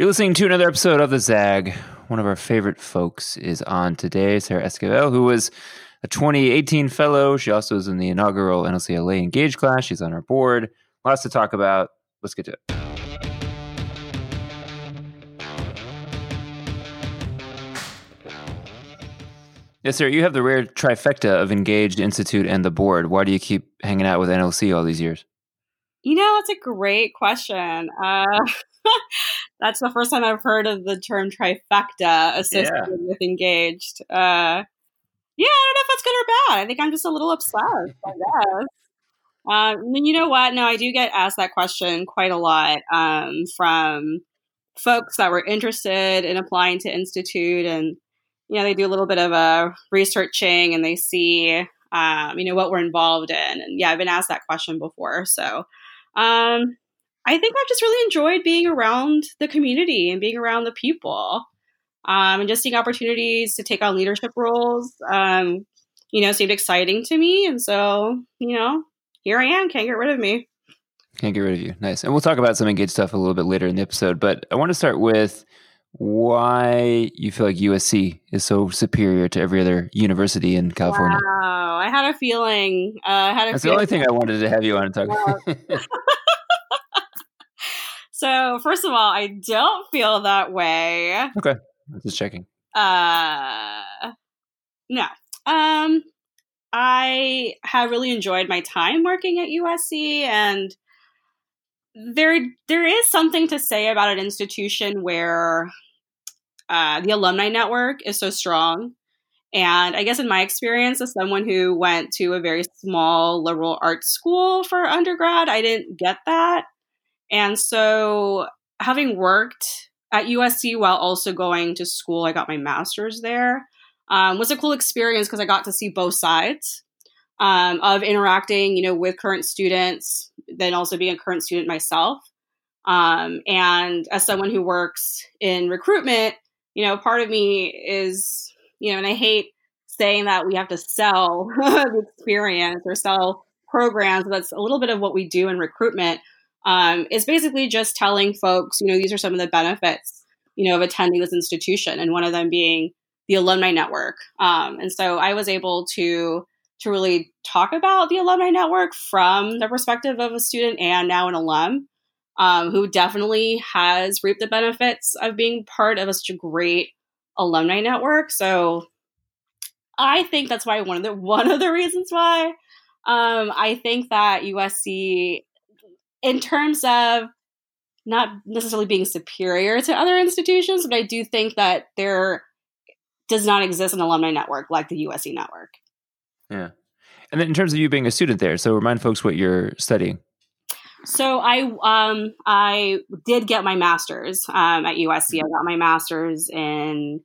You're listening to another episode of The Zag. One of our favorite folks is on today, Sarah Esquivel, who was a 2018 fellow. She also is in the inaugural NLCLA Engage class. She's on our board. Lots to talk about. Let's get to it. Yes, sir. You have the rare trifecta of Engaged Institute and the board. Why do you keep hanging out with NLC all these years? You know, that's a great question. Uh, that's the first time I've heard of the term trifecta associated yeah. with Engaged. Uh, yeah, I don't know if that's good or bad. I think I'm just a little obsessed, I guess. Um, you know what? No, I do get asked that question quite a lot um, from folks that were interested in applying to Institute and you know, they do a little bit of a uh, researching and they see, um, you know, what we're involved in. And yeah, I've been asked that question before. So, um, I think I've just really enjoyed being around the community and being around the people, um, and just seeing opportunities to take on leadership roles. Um, you know, seemed exciting to me, and so you know, here I am. Can't get rid of me. Can't get rid of you. Nice. And we'll talk about some engaged stuff a little bit later in the episode. But I want to start with why you feel like USC is so superior to every other university in California. Wow, I had a feeling. Uh, I had a That's feeling. the only thing I wanted to have you on and talk about. so, first of all, I don't feel that way. Okay, I'm just checking. Uh, no. Um, I have really enjoyed my time working at USC and there there is something to say about an institution where uh, the alumni network is so strong. And I guess in my experience as someone who went to a very small liberal arts school for undergrad, I didn't get that. And so having worked at USC while also going to school, I got my master's there, um, was a cool experience because I got to see both sides um, of interacting, you know, with current students, then also being a current student myself. Um, and as someone who works in recruitment, you know, part of me is, you know, and I hate saying that we have to sell the experience or sell programs. That's a little bit of what we do in recruitment. Um, is basically just telling folks, you know, these are some of the benefits, you know, of attending this institution, and one of them being the alumni network. Um, and so I was able to to really talk about the alumni network from the perspective of a student and now an alum um, who definitely has reaped the benefits of being part of such a great alumni network. So I think that's why one of the one of the reasons why um, I think that USC, in terms of not necessarily being superior to other institutions, but I do think that there does not exist an alumni network like the USC network. Yeah. And then in terms of you being a student there, so remind folks what you're studying. So I um I did get my master's um, at USC. I got my master's in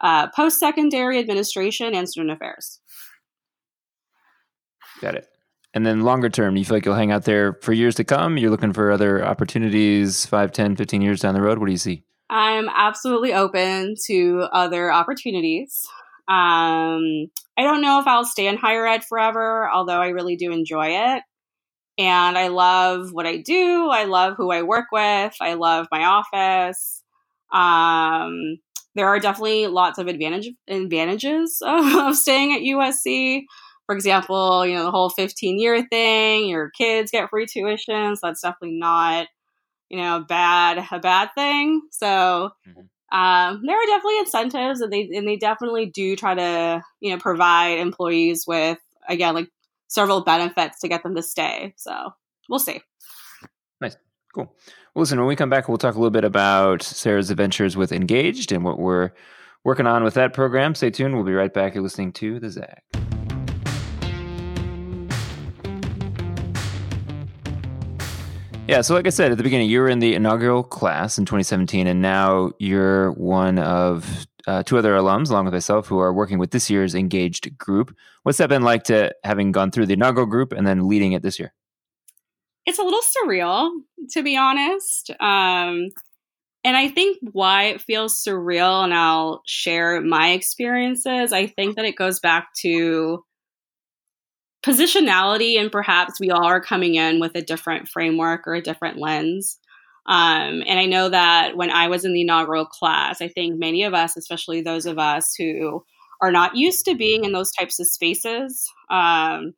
uh, post secondary administration and student affairs. Got it. And then longer term, you feel like you'll hang out there for years to come? You're looking for other opportunities 5, 10, 15 years down the road? What do you see? I'm absolutely open to other opportunities. Um, I don't know if I'll stay in higher ed forever, although I really do enjoy it. And I love what I do. I love who I work with. I love my office. Um, there are definitely lots of advantage advantages of, staying at USC. For example, you know the whole 15 year thing. Your kids get free tuition, so that's definitely not you know bad a bad thing. So mm-hmm um, there are definitely incentives, and they and they definitely do try to you know provide employees with again like several benefits to get them to stay. So we'll see. Nice, cool. Well, listen, when we come back, we'll talk a little bit about Sarah's adventures with Engaged and what we're working on with that program. Stay tuned. We'll be right back. You're listening to the Zag. Yeah, so like I said at the beginning, you were in the inaugural class in 2017, and now you're one of uh, two other alums, along with myself, who are working with this year's engaged group. What's that been like to having gone through the inaugural group and then leading it this year? It's a little surreal, to be honest. Um, and I think why it feels surreal, and I'll share my experiences. I think that it goes back to positionality and perhaps we all are coming in with a different framework or a different lens Um, and I know that when I was in the inaugural class, I think many of us, especially those of us who are not used to being in those types of spaces, um,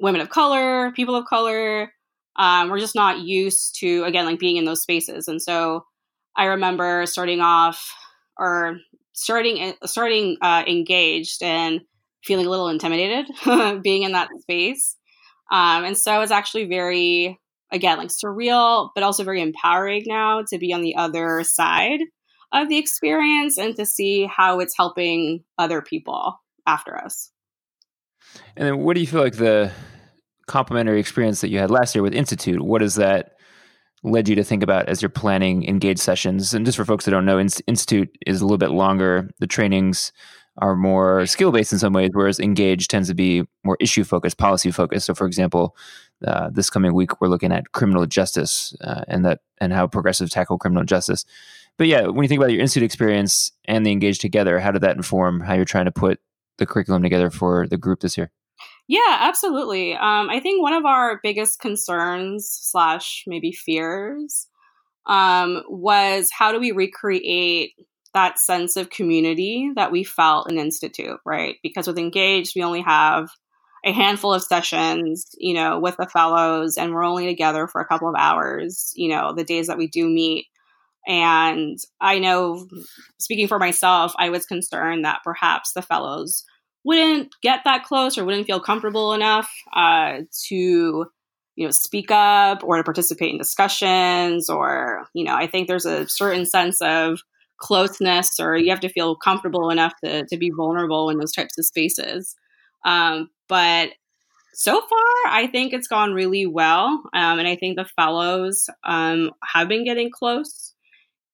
women of color, people of color, um, we're just not used to, again, like being in those spaces. And so I remember starting off or starting, starting uh, engaged and feeling a little intimidated being in that space. Um, and so it's actually very again, like surreal, but also very empowering now to be on the other side of the experience and to see how it's helping other people after us. And then what do you feel like the complementary experience that you had last year with Institute? What does that led you to think about as you're planning engaged sessions? And just for folks that don't know, Institute is a little bit longer. The trainings are more skill based in some ways, whereas Engage tends to be more issue focused, policy focused. So, for example, uh, this coming week we're looking at criminal justice uh, and that and how progressive tackle criminal justice. But yeah, when you think about your institute experience and the Engage together, how did that inform how you're trying to put the curriculum together for the group this year? Yeah, absolutely. Um, I think one of our biggest concerns slash maybe fears um, was how do we recreate that sense of community that we felt in Institute, right? Because with Engaged, we only have a handful of sessions, you know, with the fellows, and we're only together for a couple of hours, you know, the days that we do meet. And I know, speaking for myself, I was concerned that perhaps the fellows wouldn't get that close or wouldn't feel comfortable enough uh, to, you know, speak up or to participate in discussions. Or, you know, I think there's a certain sense of closeness or you have to feel comfortable enough to, to be vulnerable in those types of spaces. Um, but so far, I think it's gone really well. Um, and I think the fellows um, have been getting close.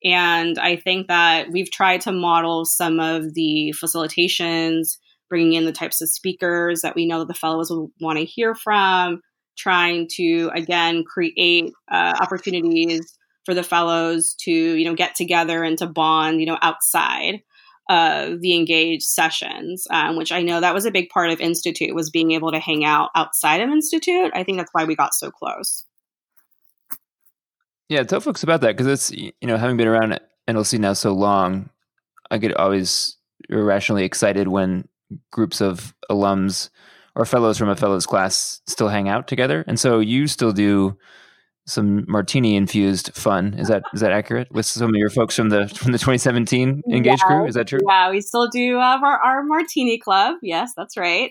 And I think that we've tried to model some of the facilitations, bringing in the types of speakers that we know that the fellows will want to hear from, trying to, again, create uh, opportunities for the fellows to you know get together and to bond you know outside of the engaged sessions um, which i know that was a big part of institute was being able to hang out outside of institute. I think that's why we got so close. Yeah tell folks about that because it's you know having been around nlc now so long i get always irrationally excited when groups of alums or fellows from a fellows class still hang out together. And so you still do some martini infused fun. Is that is that accurate with some of your folks from the from the 2017 Engage yeah, crew? Is that true? Yeah, we still do have our, our martini club. Yes, that's right.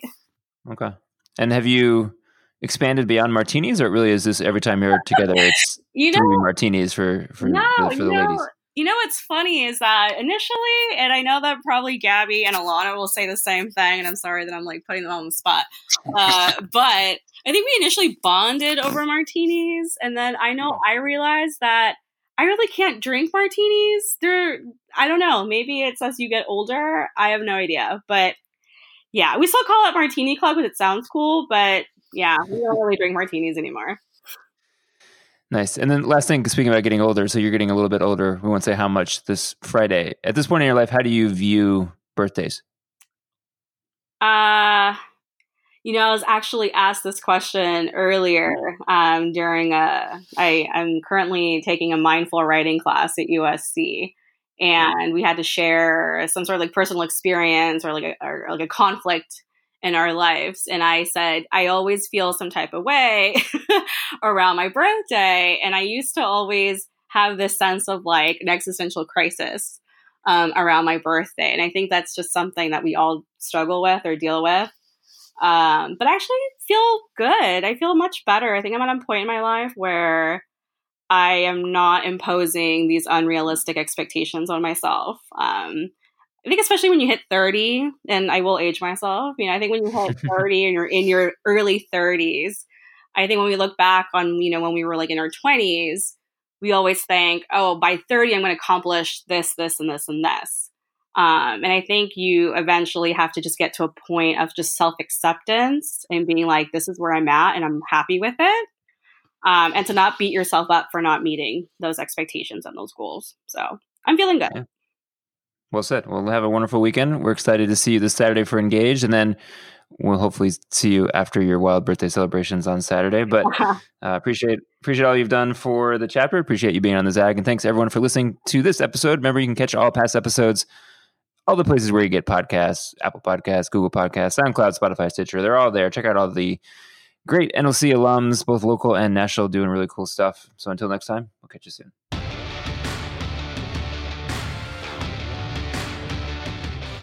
Okay. And have you expanded beyond martinis, or it really is this every time you're together? It's you know martinis for for, no, for, for the know, ladies. You know what's funny is that initially, and I know that probably Gabby and Alana will say the same thing, and I'm sorry that I'm like putting them on the spot, uh, but I think we initially bonded over martinis, and then I know I realized that I really can't drink martinis. They're I don't know. Maybe it's as you get older. I have no idea, but yeah, we still call it Martini Club because it sounds cool. But yeah, we don't really drink martinis anymore. Nice. And then last thing, speaking about getting older, so you're getting a little bit older. We won't say how much this Friday. At this point in your life, how do you view birthdays? Uh you know, I was actually asked this question earlier um, during a. I, I'm currently taking a mindful writing class at USC, and we had to share some sort of like personal experience or like a or like a conflict in our lives. And I said, I always feel some type of way around my birthday, and I used to always have this sense of like an existential crisis um, around my birthday, and I think that's just something that we all struggle with or deal with. Um, but I actually feel good. I feel much better. I think I'm at a point in my life where I am not imposing these unrealistic expectations on myself. Um, I think especially when you hit 30, and I will age myself. You know, I think when you hit 30 and you're in your early 30s, I think when we look back on, you know, when we were like in our 20s, we always think, oh, by 30, I'm going to accomplish this, this, and this, and this. Um, and I think you eventually have to just get to a point of just self acceptance and being like, this is where I'm at and I'm happy with it. Um, and to not beat yourself up for not meeting those expectations and those goals. So I'm feeling good. Yeah. Well said. Well, have a wonderful weekend. We're excited to see you this Saturday for Engage. And then we'll hopefully see you after your wild birthday celebrations on Saturday. But uh, appreciate appreciate all you've done for the chapter. Appreciate you being on the Zag, and thanks everyone for listening to this episode. Remember, you can catch all past episodes, all the places where you get podcasts: Apple Podcasts, Google Podcasts, SoundCloud, Spotify, Stitcher. They're all there. Check out all the great NLC alums, both local and national, doing really cool stuff. So until next time, we'll catch you soon.